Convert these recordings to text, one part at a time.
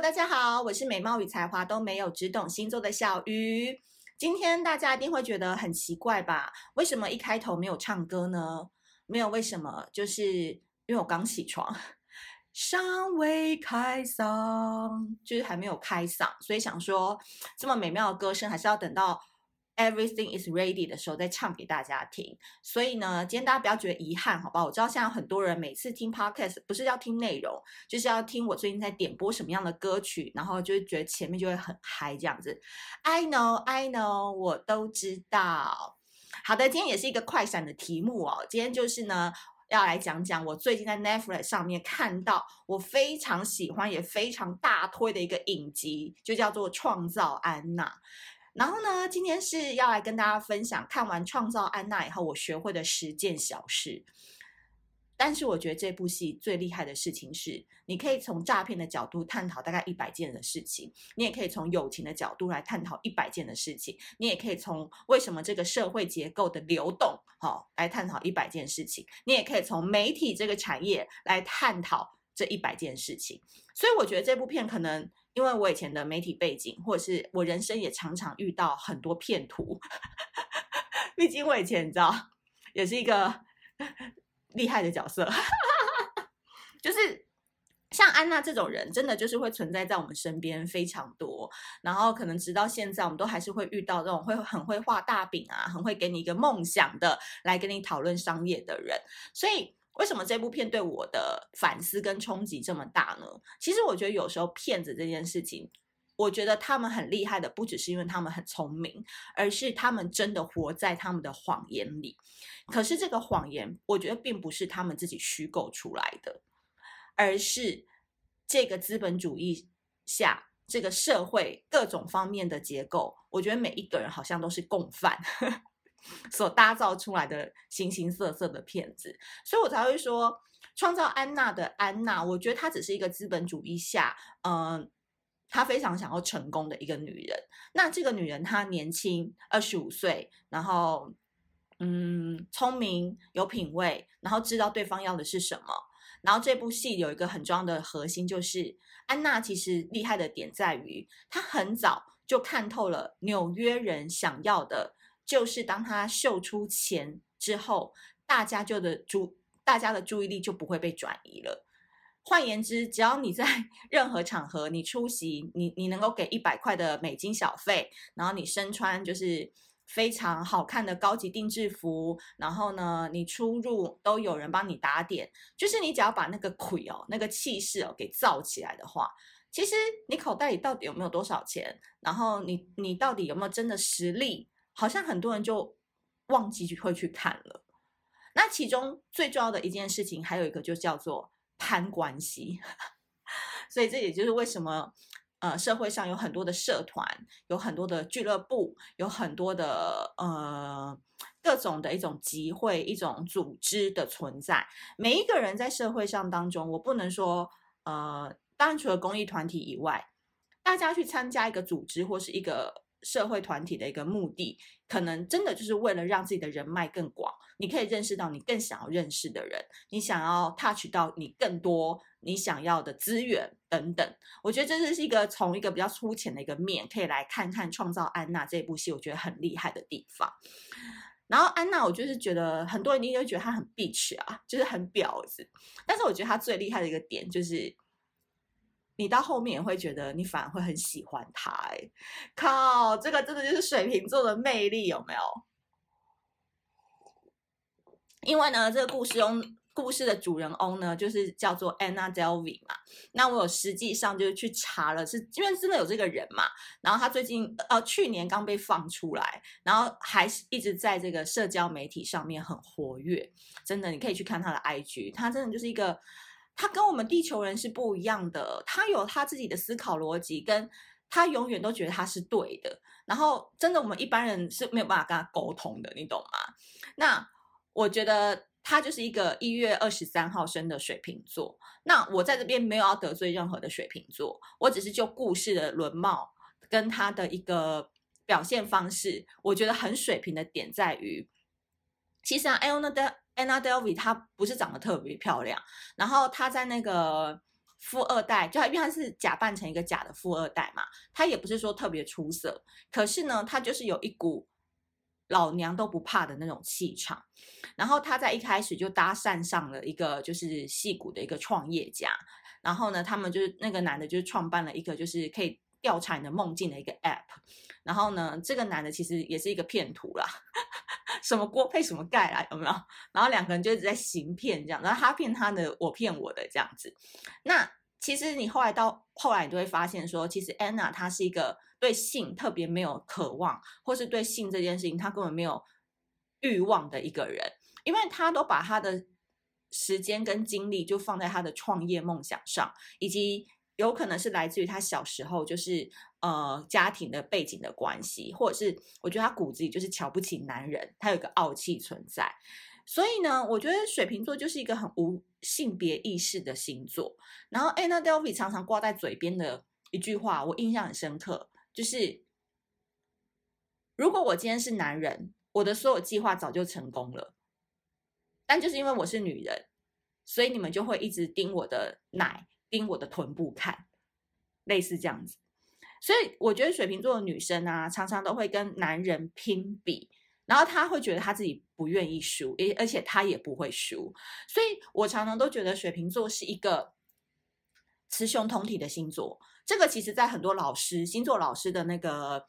大家好，我是美貌与才华都没有，只懂星座的小鱼。今天大家一定会觉得很奇怪吧？为什么一开头没有唱歌呢？没有为什么，就是因为我刚起床，尚未开嗓，就是还没有开嗓，所以想说这么美妙的歌声，还是要等到。Everything is ready 的时候再唱给大家听，所以呢，今天大家不要觉得遗憾，好不好？我知道现在很多人每次听 podcast 不是要听内容，就是要听我最近在点播什么样的歌曲，然后就是觉得前面就会很嗨这样子。I know, I know，我都知道。好的，今天也是一个快闪的题目哦。今天就是呢，要来讲讲我最近在 Netflix 上面看到我非常喜欢也非常大推的一个影集，就叫做《创造安娜》。然后呢，今天是要来跟大家分享看完《创造安娜》以后我学会的十件小事。但是我觉得这部戏最厉害的事情是，你可以从诈骗的角度探讨大概一百件的事情，你也可以从友情的角度来探讨一百件的事情，你也可以从为什么这个社会结构的流动，好，来探讨一百件事情，你也可以从媒体这个产业来探讨这一百件事情。所以我觉得这部片可能。因为我以前的媒体背景，或者是我人生也常常遇到很多骗徒，毕竟我以前你知道，也是一个 厉害的角色，就是像安娜这种人，真的就是会存在在我们身边非常多，然后可能直到现在，我们都还是会遇到这种会很会画大饼啊，很会给你一个梦想的，来跟你讨论商业的人，所以。为什么这部片对我的反思跟冲击这么大呢？其实我觉得有时候骗子这件事情，我觉得他们很厉害的，不只是因为他们很聪明，而是他们真的活在他们的谎言里。可是这个谎言，我觉得并不是他们自己虚构出来的，而是这个资本主义下这个社会各种方面的结构，我觉得每一个人好像都是共犯。所打造出来的形形色色的骗子，所以我才会说，创造安娜的安娜，我觉得她只是一个资本主义下，嗯、她非常想要成功的一个女人。那这个女人她年轻，二十五岁，然后嗯，聪明有品味，然后知道对方要的是什么。然后这部戏有一个很重要的核心，就是安娜其实厉害的点在于，她很早就看透了纽约人想要的。就是当他秀出钱之后，大家就的注，大家的注意力就不会被转移了。换言之，只要你在 任何场合你出席，你你能够给一百块的美金小费，然后你身穿就是非常好看的高级定制服，然后呢，你出入都有人帮你打点，就是你只要把那个魁哦，那个气势哦给造起来的话，其实你口袋里到底有没有多少钱，然后你你到底有没有真的实力？好像很多人就忘记会去看了。那其中最重要的一件事情，还有一个就叫做攀关系。所以这也就是为什么，呃，社会上有很多的社团，有很多的俱乐部，有很多的呃各种的一种集会、一种组织的存在。每一个人在社会上当中，我不能说呃，当然除了公益团体以外，大家去参加一个组织或是一个。社会团体的一个目的，可能真的就是为了让自己的人脉更广。你可以认识到你更想要认识的人，你想要 touch 到你更多你想要的资源等等。我觉得这是一个从一个比较粗浅的一个面，可以来看看《创造安娜》这部戏，我觉得很厉害的地方。然后安娜，我就是觉得很多人一定会觉得她很 bitch 啊，就是很婊子。但是我觉得她最厉害的一个点就是。你到后面也会觉得你反而会很喜欢他，哎，靠，这个真的就是水瓶座的魅力，有没有？因为呢，这个故事中故事的主人翁呢，就是叫做 Anna Delvey 嘛。那我有实际上就是去查了，是因为真的有这个人嘛。然后他最近呃去年刚被放出来，然后还是一直在这个社交媒体上面很活跃。真的，你可以去看他的 IG，他真的就是一个。他跟我们地球人是不一样的，他有他自己的思考逻辑，跟他永远都觉得他是对的。然后，真的我们一般人是没有办法跟他沟通的，你懂吗？那我觉得他就是一个一月二十三号生的水瓶座。那我在这边没有要得罪任何的水瓶座，我只是就故事的轮貌跟他的一个表现方式，我觉得很水平的点在于，其实啊，艾欧娜的。Anna Delvey 她不是长得特别漂亮，然后她在那个富二代，就因为她是假扮成一个假的富二代嘛，她也不是说特别出色，可是呢，她就是有一股老娘都不怕的那种气场。然后他在一开始就搭讪上了一个就是戏骨的一个创业家，然后呢，他们就是那个男的，就是创办了一个就是可以调查你的梦境的一个 app。然后呢，这个男的其实也是一个骗徒啦，什么锅配什么盖啦，有没有？然后两个人就一直在行骗这样，然后他骗他的，我骗我的这样子。那其实你后来到后来，你就会发现说，其实 Anna 她是一个对性特别没有渴望，或是对性这件事情她根本没有欲望的一个人，因为她都把她的时间跟精力就放在她的创业梦想上，以及。有可能是来自于他小时候就是呃家庭的背景的关系，或者是我觉得他骨子里就是瞧不起男人，他有个傲气存在。所以呢，我觉得水瓶座就是一个很无性别意识的星座。然后 Anna Delvey 常常挂在嘴边的一句话，我印象很深刻，就是如果我今天是男人，我的所有计划早就成功了，但就是因为我是女人，所以你们就会一直盯我的奶。盯我的臀部看，类似这样子，所以我觉得水瓶座的女生啊，常常都会跟男人拼比，然后她会觉得她自己不愿意输，而而且她也不会输，所以我常常都觉得水瓶座是一个雌雄同体的星座。这个其实在很多老师星座老师的那个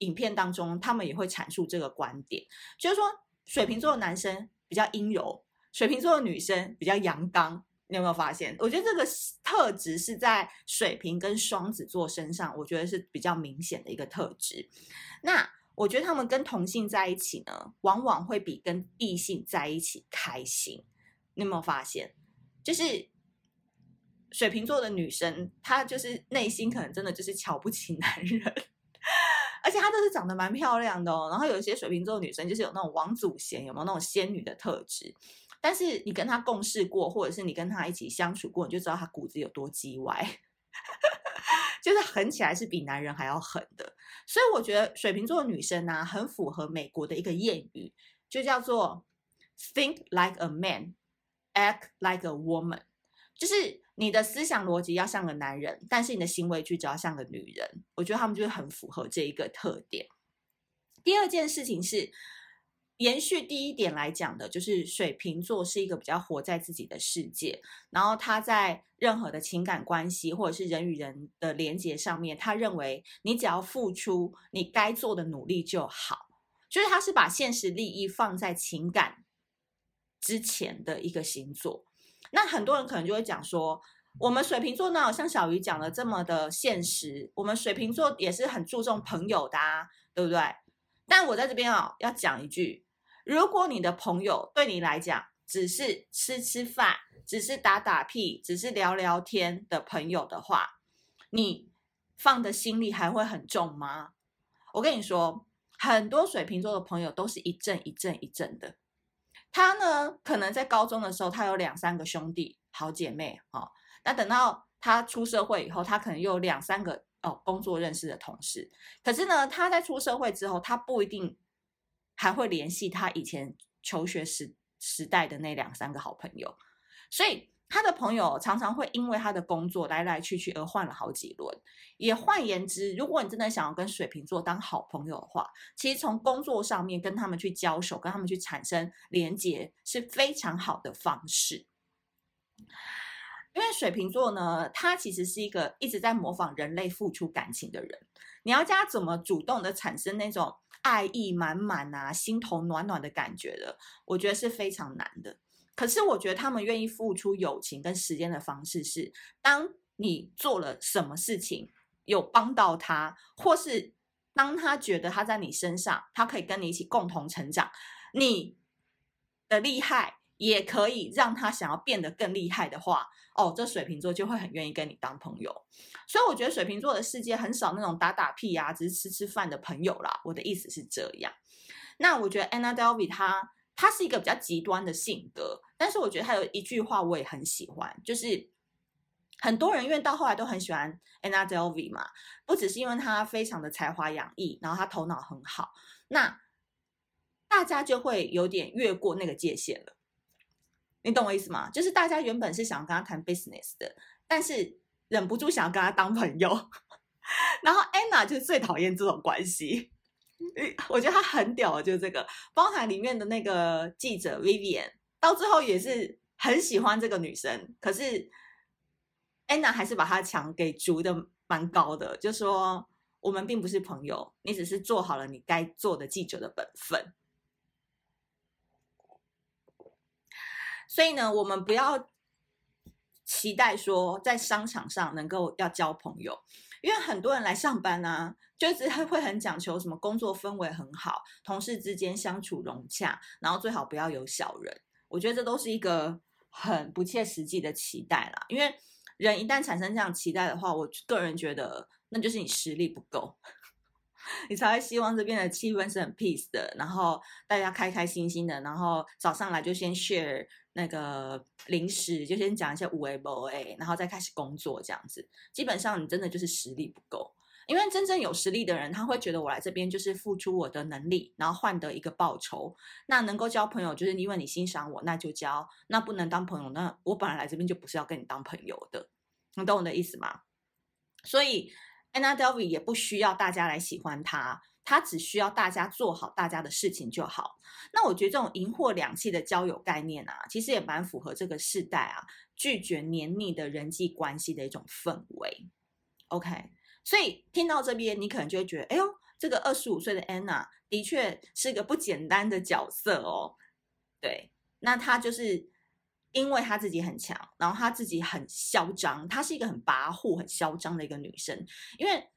影片当中，他们也会阐述这个观点，就是说水瓶座的男生比较阴柔，水瓶座的女生比较阳刚。你有没有发现？我觉得这个特质是在水瓶跟双子座身上，我觉得是比较明显的一个特质。那我觉得他们跟同性在一起呢，往往会比跟异性在一起开心。你有没有发现？就是水瓶座的女生，她就是内心可能真的就是瞧不起男人，而且她都是长得蛮漂亮的哦。然后有一些水瓶座女生，就是有那种王祖贤，有没有那种仙女的特质？但是你跟他共事过，或者是你跟他一起相处过，你就知道他骨子有多叽歪，就是狠起来是比男人还要狠的。所以我觉得水瓶座的女生呢、啊，很符合美国的一个谚语，就叫做 “think like a man, act like a woman”，就是你的思想逻辑要像个男人，但是你的行为举止要像个女人。我觉得他们就是很符合这一个特点。第二件事情是。延续第一点来讲的，就是水瓶座是一个比较活在自己的世界，然后他在任何的情感关系或者是人与人的连接上面，他认为你只要付出你该做的努力就好，就是他是把现实利益放在情感之前的一个星座。那很多人可能就会讲说，我们水瓶座呢，像小鱼讲的这么的现实，我们水瓶座也是很注重朋友的啊，对不对？但我在这边啊，要讲一句。如果你的朋友对你来讲只是吃吃饭、只是打打屁、只是聊聊天的朋友的话，你放的心里还会很重吗？我跟你说，很多水瓶座的朋友都是一阵一阵一阵的。他呢，可能在高中的时候，他有两三个兄弟好姐妹哦，那等到他出社会以后，他可能又有两三个哦工作认识的同事。可是呢，他在出社会之后，他不一定。还会联系他以前求学时时代的那两三个好朋友，所以他的朋友常常会因为他的工作来来去去而换了好几轮。也换言之，如果你真的想要跟水瓶座当好朋友的话，其实从工作上面跟他们去交手，跟他们去产生连结是非常好的方式。因为水瓶座呢，他其实是一个一直在模仿人类付出感情的人。你要教他怎么主动的产生那种。爱意满满啊，心头暖暖的感觉的，我觉得是非常难的。可是我觉得他们愿意付出友情跟时间的方式是，当你做了什么事情有帮到他，或是当他觉得他在你身上，他可以跟你一起共同成长，你的厉害也可以让他想要变得更厉害的话。哦，这水瓶座就会很愿意跟你当朋友，所以我觉得水瓶座的世界很少那种打打屁呀、啊，只是吃吃饭的朋友啦。我的意思是这样。那我觉得 Anna Delvey 她她是一个比较极端的性格，但是我觉得她有一句话我也很喜欢，就是很多人因为到后来都很喜欢 Anna Delvey 嘛，不只是因为她非常的才华洋溢，然后她头脑很好，那大家就会有点越过那个界限了。你懂我意思吗？就是大家原本是想跟他谈 business 的，但是忍不住想要跟他当朋友。然后 Anna 就是最讨厌这种关系。我觉得他很屌，就是这个，包含里面的那个记者 Vivian，到最后也是很喜欢这个女生，可是 Anna 还是把她墙给筑的蛮高的，就说我们并不是朋友，你只是做好了你该做的记者的本分。所以呢，我们不要期待说在商场上能够要交朋友，因为很多人来上班啊。就是会很讲求什么工作氛围很好，同事之间相处融洽，然后最好不要有小人。我觉得这都是一个很不切实际的期待啦。因为人一旦产生这样期待的话，我个人觉得那就是你实力不够，你才会希望这边的气氛是很 peace 的，然后大家开开心心的，然后早上来就先 share 那个零食，就先讲一些有的没的，然后再开始工作这样子。基本上你真的就是实力不够。因为真正有实力的人，他会觉得我来这边就是付出我的能力，然后换得一个报酬。那能够交朋友，就是因为你欣赏我，那就交；那不能当朋友，那我本来来这边就不是要跟你当朋友的。你懂我的意思吗？所以 Anna Delvey 也不需要大家来喜欢他，他只需要大家做好大家的事情就好。那我觉得这种银货两訖的交友概念啊，其实也蛮符合这个世代啊拒绝黏腻的人际关系的一种氛围。OK。所以听到这边，你可能就会觉得，哎呦，这个二十五岁的 Anna 的确是一个不简单的角色哦。对，那她就是因为她自己很强，然后她自己很嚣张，她是一个很跋扈、很嚣张的一个女生。因为，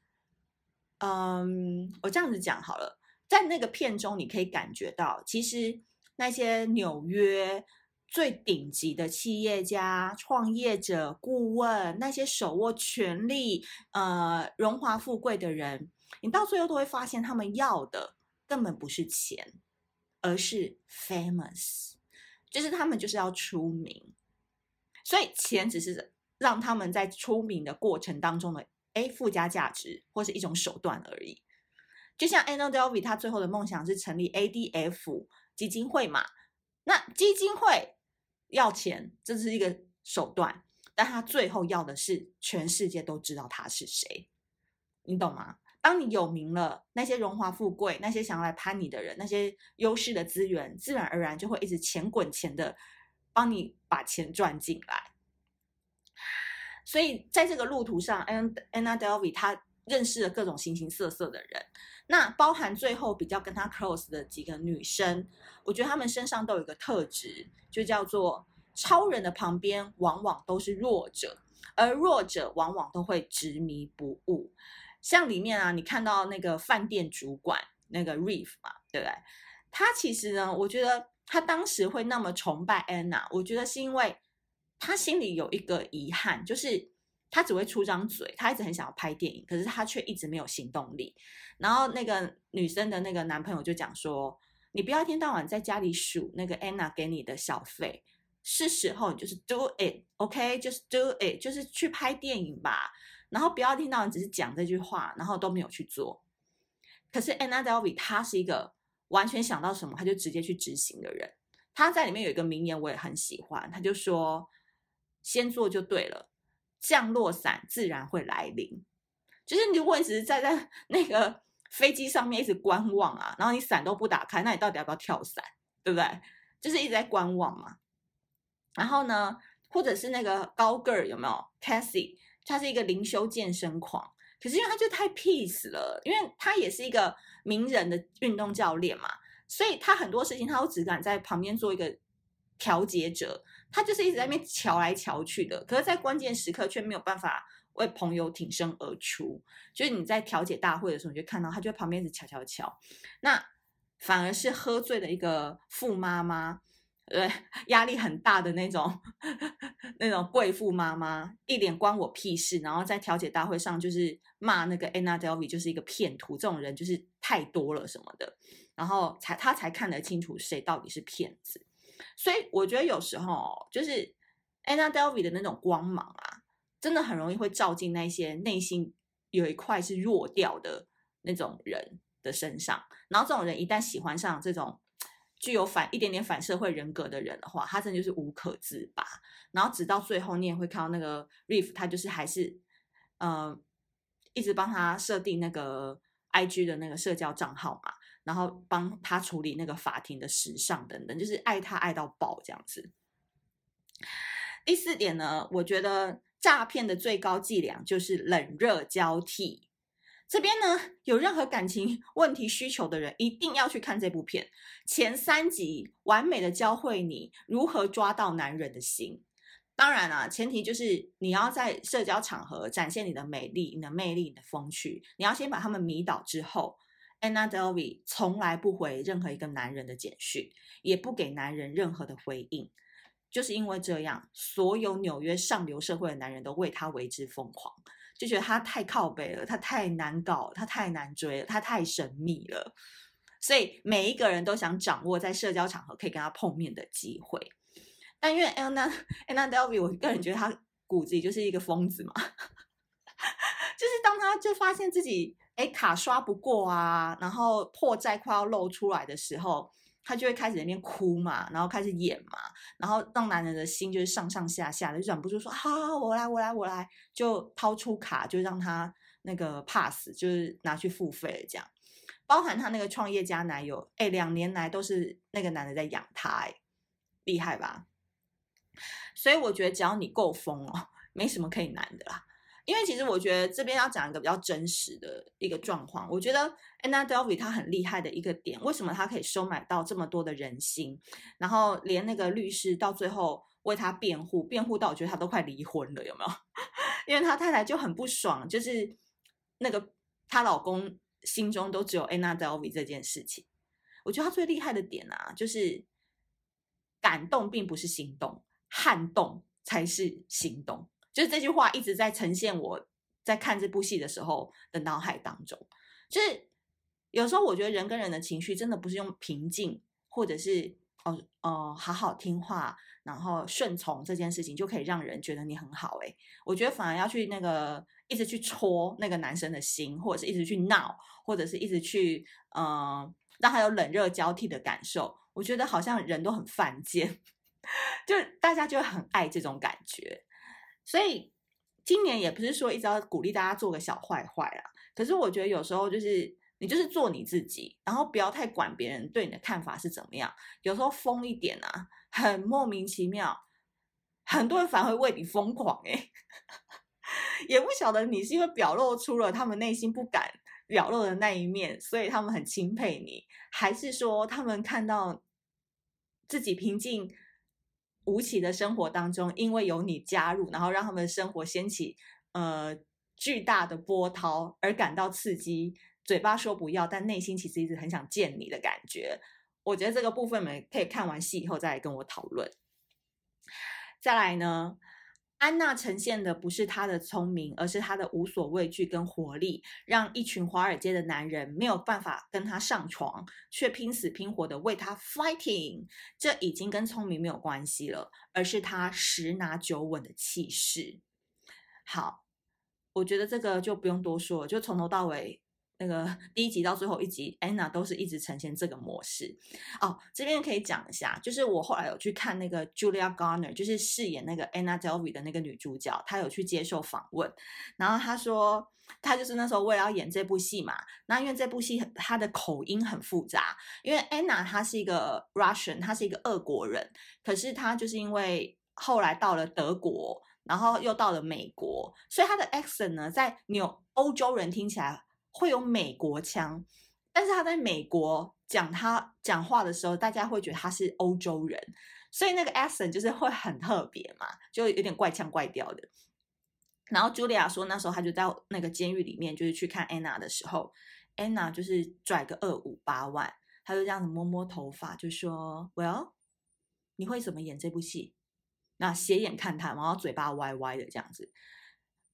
嗯，我这样子讲好了，在那个片中，你可以感觉到，其实那些纽约。最顶级的企业家、创业者、顾问，那些手握权力、呃，荣华富贵的人，你到最后都会发现，他们要的根本不是钱，而是 famous，就是他们就是要出名，所以钱只是让他们在出名的过程当中的诶附加价值或是一种手段而已。就像 Anna Delvey，他最后的梦想是成立 ADF 基金会嘛，那基金会。要钱，这是一个手段，但他最后要的是全世界都知道他是谁，你懂吗？当你有名了，那些荣华富贵，那些想要来攀你的人，那些优势的资源，自然而然就会一直钱滚钱的帮你把钱赚进来。所以在这个路途上，Anna Delvey 她认识了各种形形色色的人，那包含最后比较跟她 close 的几个女生，我觉得她们身上都有一个特质。就叫做超人的旁边往往都是弱者，而弱者往往都会执迷不悟。像里面啊，你看到那个饭店主管那个 Reef 嘛，对不对？他其实呢，我觉得他当时会那么崇拜 Anna，我觉得是因为他心里有一个遗憾，就是他只会出张嘴，他一直很想要拍电影，可是他却一直没有行动力。然后那个女生的那个男朋友就讲说。你不要一天到晚在家里数那个 Anna 给你的小费，是时候你就是 do it，OK，就是 do it，就是去拍电影吧。然后不要一天到晚只是讲这句话，然后都没有去做。可是 Anna Delvey 她是一个完全想到什么他就直接去执行的人。他在里面有一个名言我也很喜欢，他就说：“先做就对了，降落伞自然会来临。”就是如果你只是在在 那个。飞机上面一直观望啊，然后你伞都不打开，那你到底要不要跳伞？对不对？就是一直在观望嘛。然后呢，或者是那个高个儿有没有？Cassie，他是一个灵修健身狂，可是因为他就太 peace 了，因为他也是一个名人的运动教练嘛，所以他很多事情他都只敢在旁边做一个调节者，他就是一直在那边瞧来瞧去的，可是，在关键时刻却没有办法。为朋友挺身而出，就是你在调解大会的时候，你就看到他就在旁边一直瞧瞧瞧。那反而是喝醉的一个富妈妈，对，压力很大的那种 那种贵妇妈妈，一脸关我屁事。然后在调解大会上就是骂那个 Anna Delvey 就是一个骗徒，这种人就是太多了什么的。然后才他才看得清楚谁到底是骗子。所以我觉得有时候就是 Anna Delvey 的那种光芒啊。真的很容易会照进那些内心有一块是弱掉的那种人的身上，然后这种人一旦喜欢上这种具有反一点点反社会人格的人的话，他真的就是无可自拔。然后直到最后，你也会看到那个 Reef，他就是还是呃一直帮他设定那个 IG 的那个社交账号嘛，然后帮他处理那个法庭的时尚等等，就是爱他爱到爆这样子。第四点呢，我觉得诈骗的最高伎俩就是冷热交替。这边呢，有任何感情 问题需求的人，一定要去看这部片。前三集完美的教会你如何抓到男人的心。当然啦，前提就是你要在社交场合展现你的美丽、你的魅力、你的风趣。你要先把他们迷倒之后，Anna Delvey 从来不回任何一个男人的简讯，也不给男人任何的回应。就是因为这样，所有纽约上流社会的男人都为他为之疯狂。就觉得他太靠北了，他太难搞，他太难追了，他太神秘了，所以每一个人都想掌握在社交场合可以跟他碰面的机会。但因为 Anna Anna Delvey，我个人觉得他骨子里就是一个疯子嘛，就是当他就发现自己哎卡刷不过啊，然后破债快要露出来的时候。他就会开始在那边哭嘛，然后开始演嘛，然后让男人的心就是上上下下的，就忍不住说：“好，好，我来，我来，我来。”就掏出卡，就让他那个 pass，就是拿去付费这样。包含他那个创业家男友，哎，两年来都是那个男的在养他，哎，厉害吧？所以我觉得只要你够疯哦，没什么可以难的啦。因为其实我觉得这边要讲一个比较真实的一个状况，我觉得 Anna Delvey 她很厉害的一个点，为什么她可以收买到这么多的人心，然后连那个律师到最后为她辩护，辩护到我觉得他都快离婚了，有没有？因为他太太就很不爽，就是那个她老公心中都只有 Anna Delvey 这件事情。我觉得他最厉害的点啊，就是感动并不是心动，撼动才是心动。就是这句话一直在呈现我在看这部戏的时候的脑海当中。就是有时候我觉得人跟人的情绪真的不是用平静或者是哦哦好好听话，然后顺从这件事情就可以让人觉得你很好。诶，我觉得反而要去那个一直去戳那个男生的心，或者是一直去闹，或者是一直去嗯、呃、让他有冷热交替的感受。我觉得好像人都很犯贱，就大家就很爱这种感觉。所以今年也不是说一直要鼓励大家做个小坏坏啊，可是我觉得有时候就是你就是做你自己，然后不要太管别人对你的看法是怎么样。有时候疯一点啊，很莫名其妙，很多人反而会为你疯狂诶、也不晓得你是因为表露出了他们内心不敢表露的那一面，所以他们很钦佩你，还是说他们看到自己平静。吴起的生活当中，因为有你加入，然后让他们的生活掀起呃巨大的波涛，而感到刺激。嘴巴说不要，但内心其实一直很想见你的感觉。我觉得这个部分我们可以看完戏以后再来跟我讨论。再来呢？安娜呈现的不是她的聪明，而是她的无所畏惧跟活力，让一群华尔街的男人没有办法跟她上床，却拼死拼活的为她 fighting。这已经跟聪明没有关系了，而是她十拿九稳的气势。好，我觉得这个就不用多说，就从头到尾。那个第一集到最后一集，Anna 都是一直呈现这个模式。哦，这边可以讲一下，就是我后来有去看那个 Julia Garner，就是饰演那个 Anna Delvey 的那个女主角，她有去接受访问，然后她说，她就是那时候为了要演这部戏嘛，那因为这部戏她的口音很复杂，因为 Anna 她是一个 Russian，她是一个俄国人，可是她就是因为后来到了德国，然后又到了美国，所以她的 accent 呢，在纽欧洲人听起来。会有美国腔，但是他在美国讲他讲话的时候，大家会觉得他是欧洲人，所以那个 accent 就是会很特别嘛，就有点怪腔怪调的。然后茱莉亚说，那时候他就在那个监狱里面，就是去看安娜的时候，安娜就是拽个二五八万，他就这样子摸摸头发，就说：“Well，你会怎么演这部戏？”那斜眼看他，然后嘴巴歪歪的这样子。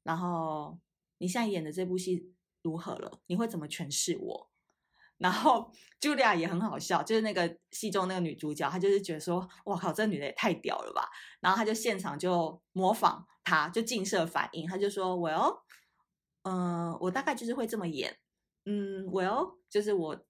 然后你现在演的这部戏。如何了？你会怎么诠释我？然后茱莉亚也很好笑，就是那个戏中那个女主角，她就是觉得说：“哇靠，这女的也太屌了吧！”然后她就现场就模仿她，就镜射反应，她就说：“Well，嗯、我大概就是会这么演，嗯，Well，就是我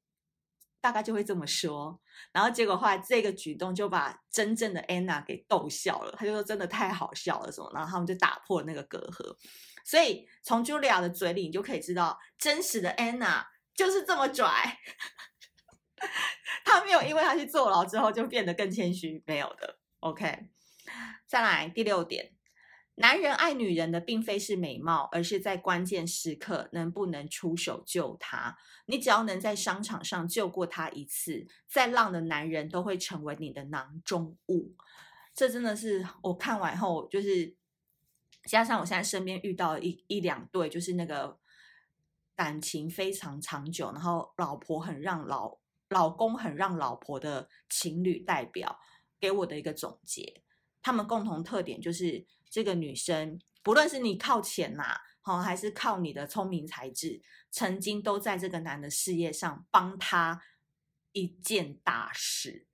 大概就会这么说。然后结果后来这个举动就把真正的安娜给逗笑了，他就说真的太好笑了什么，然后他们就打破那个隔阂。所以从茱莉亚的嘴里，你就可以知道真实的安娜就是这么拽。他没有因为他去坐牢之后就变得更谦虚，没有的。OK，再来第六点。男人爱女人的并非是美貌，而是在关键时刻能不能出手救她。你只要能在商场上救过她一次，再浪的男人都会成为你的囊中物。这真的是我看完后，就是加上我现在身边遇到一一两对，就是那个感情非常长久，然后老婆很让老老公很让老婆的情侣代表，给我的一个总结。他们共同特点就是。这个女生，不论是你靠钱呐，好，还是靠你的聪明才智，曾经都在这个男的事业上帮他一件大事，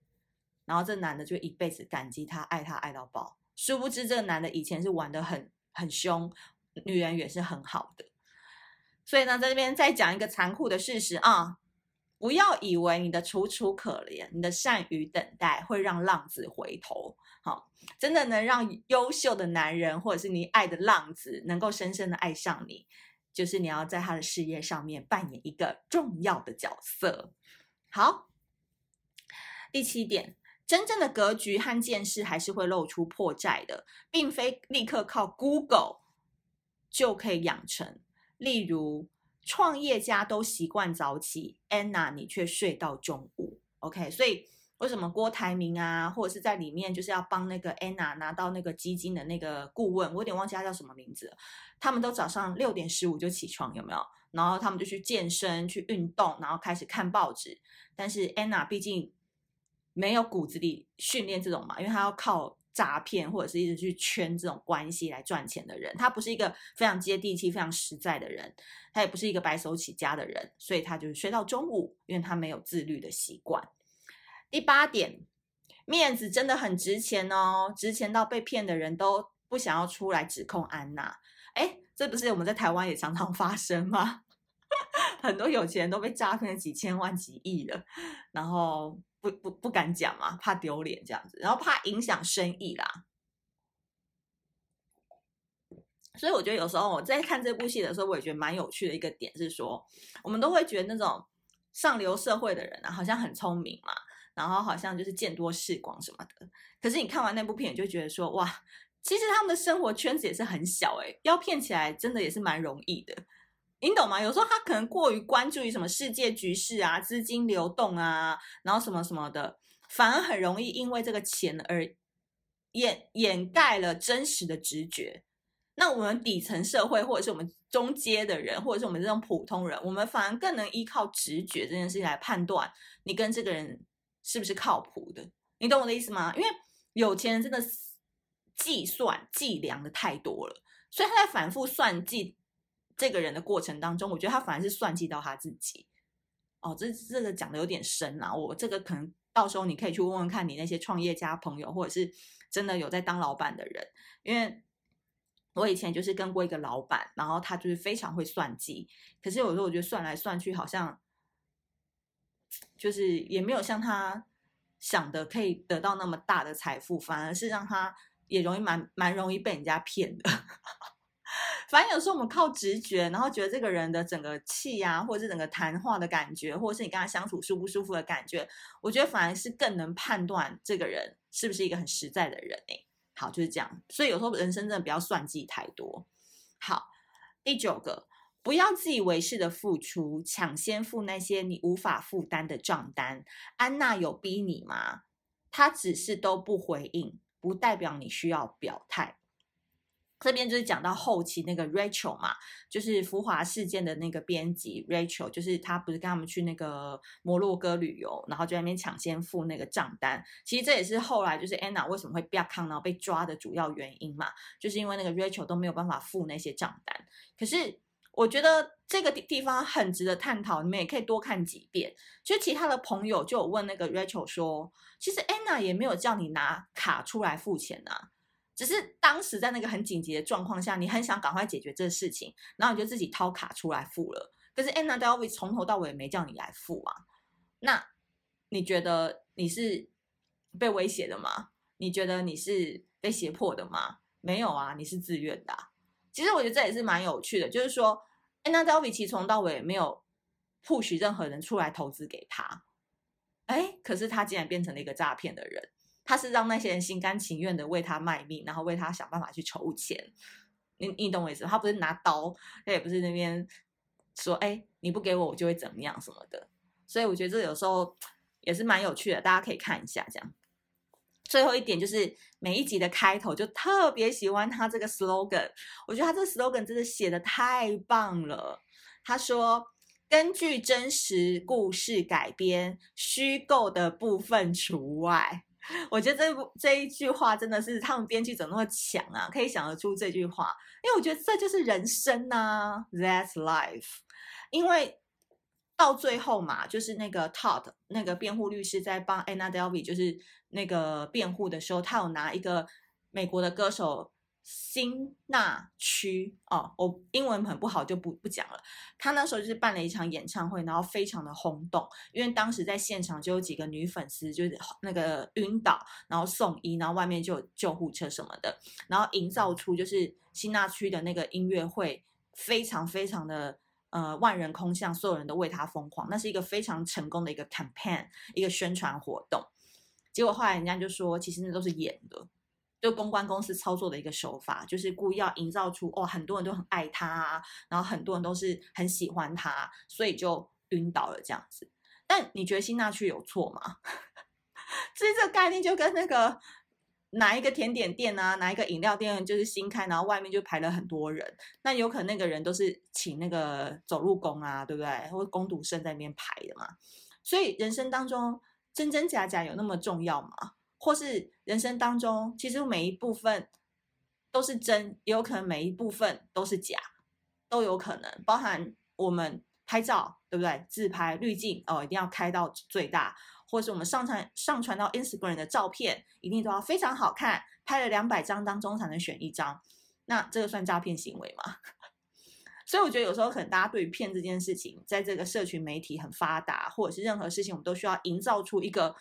然后这男的就一辈子感激他，爱他爱到爆。殊不知，这个男的以前是玩的很很凶，女人也是很好的。所以呢，在这边再讲一个残酷的事实啊，不要以为你的楚楚可怜，你的善于等待会让浪子回头。好，真的能让优秀的男人或者是你爱的浪子能够深深的爱上你，就是你要在他的事业上面扮演一个重要的角色。好，第七点，真正的格局和见识还是会露出破绽的，并非立刻靠 Google 就可以养成。例如，创业家都习惯早起，Anna 你却睡到中午。OK，所以。为什么郭台铭啊，或者是在里面就是要帮那个 Anna 拿到那个基金的那个顾问，我有点忘记他叫什么名字。他们都早上六点十五就起床，有没有？然后他们就去健身、去运动，然后开始看报纸。但是 Anna 毕竟没有骨子里训练这种嘛，因为他要靠诈骗或者是一直去圈这种关系来赚钱的人。他不是一个非常接地气、非常实在的人，他也不是一个白手起家的人，所以他就是睡到中午，因为他没有自律的习惯。第八点，面子真的很值钱哦，值钱到被骗的人都不想要出来指控安娜。哎，这不是我们在台湾也常常发生吗？很多有钱人都被诈骗了几千万、几亿了，然后不不不敢讲嘛，怕丢脸这样子，然后怕影响生意啦。所以我觉得有时候我在看这部戏的时候，我也觉得蛮有趣的一个点是说，我们都会觉得那种上流社会的人啊，好像很聪明嘛。然后好像就是见多识广什么的，可是你看完那部片，你就觉得说哇，其实他们的生活圈子也是很小诶，要骗起来真的也是蛮容易的，你懂吗？有时候他可能过于关注于什么世界局势啊、资金流动啊，然后什么什么的，反而很容易因为这个钱而掩掩盖了真实的直觉。那我们底层社会，或者是我们中阶的人，或者是我们这种普通人，我们反而更能依靠直觉这件事情来判断你跟这个人。是不是靠谱的？你懂我的意思吗？因为有钱人真的计算计量的太多了，所以他在反复算计这个人的过程当中，我觉得他反而是算计到他自己。哦，这这个讲的有点深啊，我这个可能到时候你可以去问问看你那些创业家朋友，或者是真的有在当老板的人，因为我以前就是跟过一个老板，然后他就是非常会算计，可是有时候我觉得算来算去好像。就是也没有像他想的可以得到那么大的财富，反而是让他也容易蛮蛮容易被人家骗的。反正有时候我们靠直觉，然后觉得这个人的整个气啊，或者是整个谈话的感觉，或者是你跟他相处舒不舒服的感觉，我觉得反而是更能判断这个人是不是一个很实在的人。哎，好，就是这样。所以有时候人生真的不要算计太多。好，第九个。不要自以为是的付出，抢先付那些你无法负担的账单。安娜有逼你吗？她只是都不回应，不代表你需要表态。这边就是讲到后期那个 Rachel 嘛，就是浮华事件的那个编辑 Rachel，就是他不是跟他们去那个摩洛哥旅游，然后就在那边抢先付那个账单。其实这也是后来就是 Anna 为什么会被抗，然后被抓的主要原因嘛，就是因为那个 Rachel 都没有办法付那些账单。可是。我觉得这个地地方很值得探讨，你们也可以多看几遍。其实其他的朋友就有问那个 Rachel 说，其实 Anna 也没有叫你拿卡出来付钱啊，只是当时在那个很紧急的状况下，你很想赶快解决这个事情，然后你就自己掏卡出来付了。可是 Anna Davi 从头到尾没叫你来付啊。那你觉得你是被威胁的吗？你觉得你是被胁迫的吗？没有啊，你是自愿的啊。其实我觉得这也是蛮有趣的，就是说，Anna d e l v i 其实从到尾没有 push 任何人出来投资给他，哎，可是他竟然变成了一个诈骗的人。他是让那些人心甘情愿的为他卖命，然后为他想办法去筹钱。你你懂我意思？他不是拿刀，他也不是那边说，哎，你不给我，我就会怎么样什么的。所以我觉得这有时候也是蛮有趣的，大家可以看一下这样。最后一点就是每一集的开头就特别喜欢他这个 slogan，我觉得他这个 slogan 真的写的太棒了。他说：“根据真实故事改编，虚构的部分除外。”我觉得这部这一句话真的是他们编剧怎么那么强啊？可以想得出这句话，因为我觉得这就是人生呐，That's life。因为到最后嘛，就是那个 Todd 那个辩护律师在帮 Anna Delvey 就是那个辩护的时候，他有拿一个美国的歌手。辛纳区哦，我英文很不好，就不不讲了。他那时候就是办了一场演唱会，然后非常的轰动，因为当时在现场就有几个女粉丝就是那个晕倒，然后送医，然后外面就有救护车什么的，然后营造出就是辛纳区的那个音乐会非常非常的呃万人空巷，所有人都为他疯狂，那是一个非常成功的一个 campaign，一个宣传活动。结果后来人家就说，其实那都是演的。就公关公司操作的一个手法，就是故意要营造出哦，很多人都很爱他啊，然后很多人都是很喜欢他，所以就晕倒了这样子。但你觉得辛纳屈有错吗？其实这个概念就跟那个哪一个甜点店啊，哪一个饮料店就是新开，然后外面就排了很多人，那有可能那个人都是请那个走路工啊，对不对？或者工读生在那边排的嘛。所以人生当中真真假假有那么重要吗？或是人生当中，其实每一部分都是真，也有可能每一部分都是假，都有可能。包含我们拍照，对不对？自拍滤镜哦，一定要开到最大，或是我们上传上传到 Instagram 的照片，一定都要非常好看，拍了两百张当中才能选一张。那这个算诈骗行为吗？所以我觉得有时候可能大家对于骗这件事情，在这个社群媒体很发达，或者是任何事情，我们都需要营造出一个。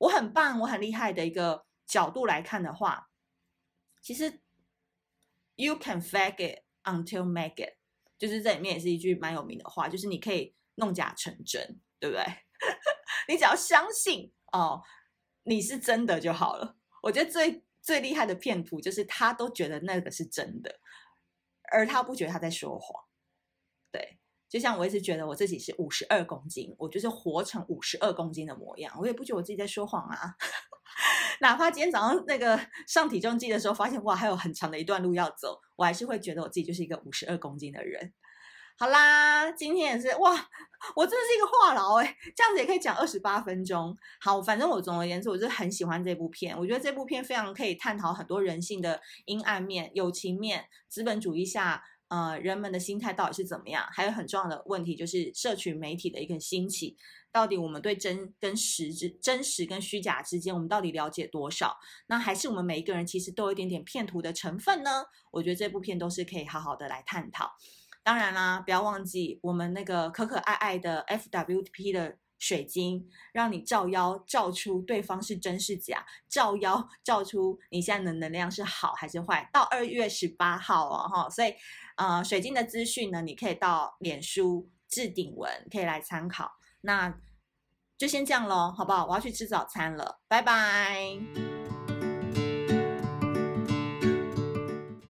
我很棒，我很厉害的一个角度来看的话，其实 you can fake it until make it，就是这里面也是一句蛮有名的话，就是你可以弄假成真，对不对？你只要相信哦，你是真的就好了。我觉得最最厉害的骗徒就是他都觉得那个是真的，而他不觉得他在说谎，对。就像我一直觉得我自己是五十二公斤，我就是活成五十二公斤的模样，我也不觉得我自己在说谎啊。哪怕今天早上那个上体重计的时候，发现哇还有很长的一段路要走，我还是会觉得我自己就是一个五十二公斤的人。好啦，今天也是哇，我真的是一个话痨哎，这样子也可以讲二十八分钟。好，反正我总而言之，我就很喜欢这部片，我觉得这部片非常可以探讨很多人性的阴暗面、友情面、资本主义下。呃，人们的心态到底是怎么样？还有很重要的问题就是社群媒体的一个兴起，到底我们对真跟实之真实跟虚假之间，我们到底了解多少？那还是我们每一个人其实都有一点点骗徒的成分呢？我觉得这部片都是可以好好的来探讨。当然啦，不要忘记我们那个可可爱爱的 FWP 的。水晶让你照妖照出对方是真是假，照妖照出你现在的能量是好还是坏。到二月十八号哦，哈，所以呃，水晶的资讯呢，你可以到脸书置顶文可以来参考。那就先这样喽，好不好？我要去吃早餐了，拜拜。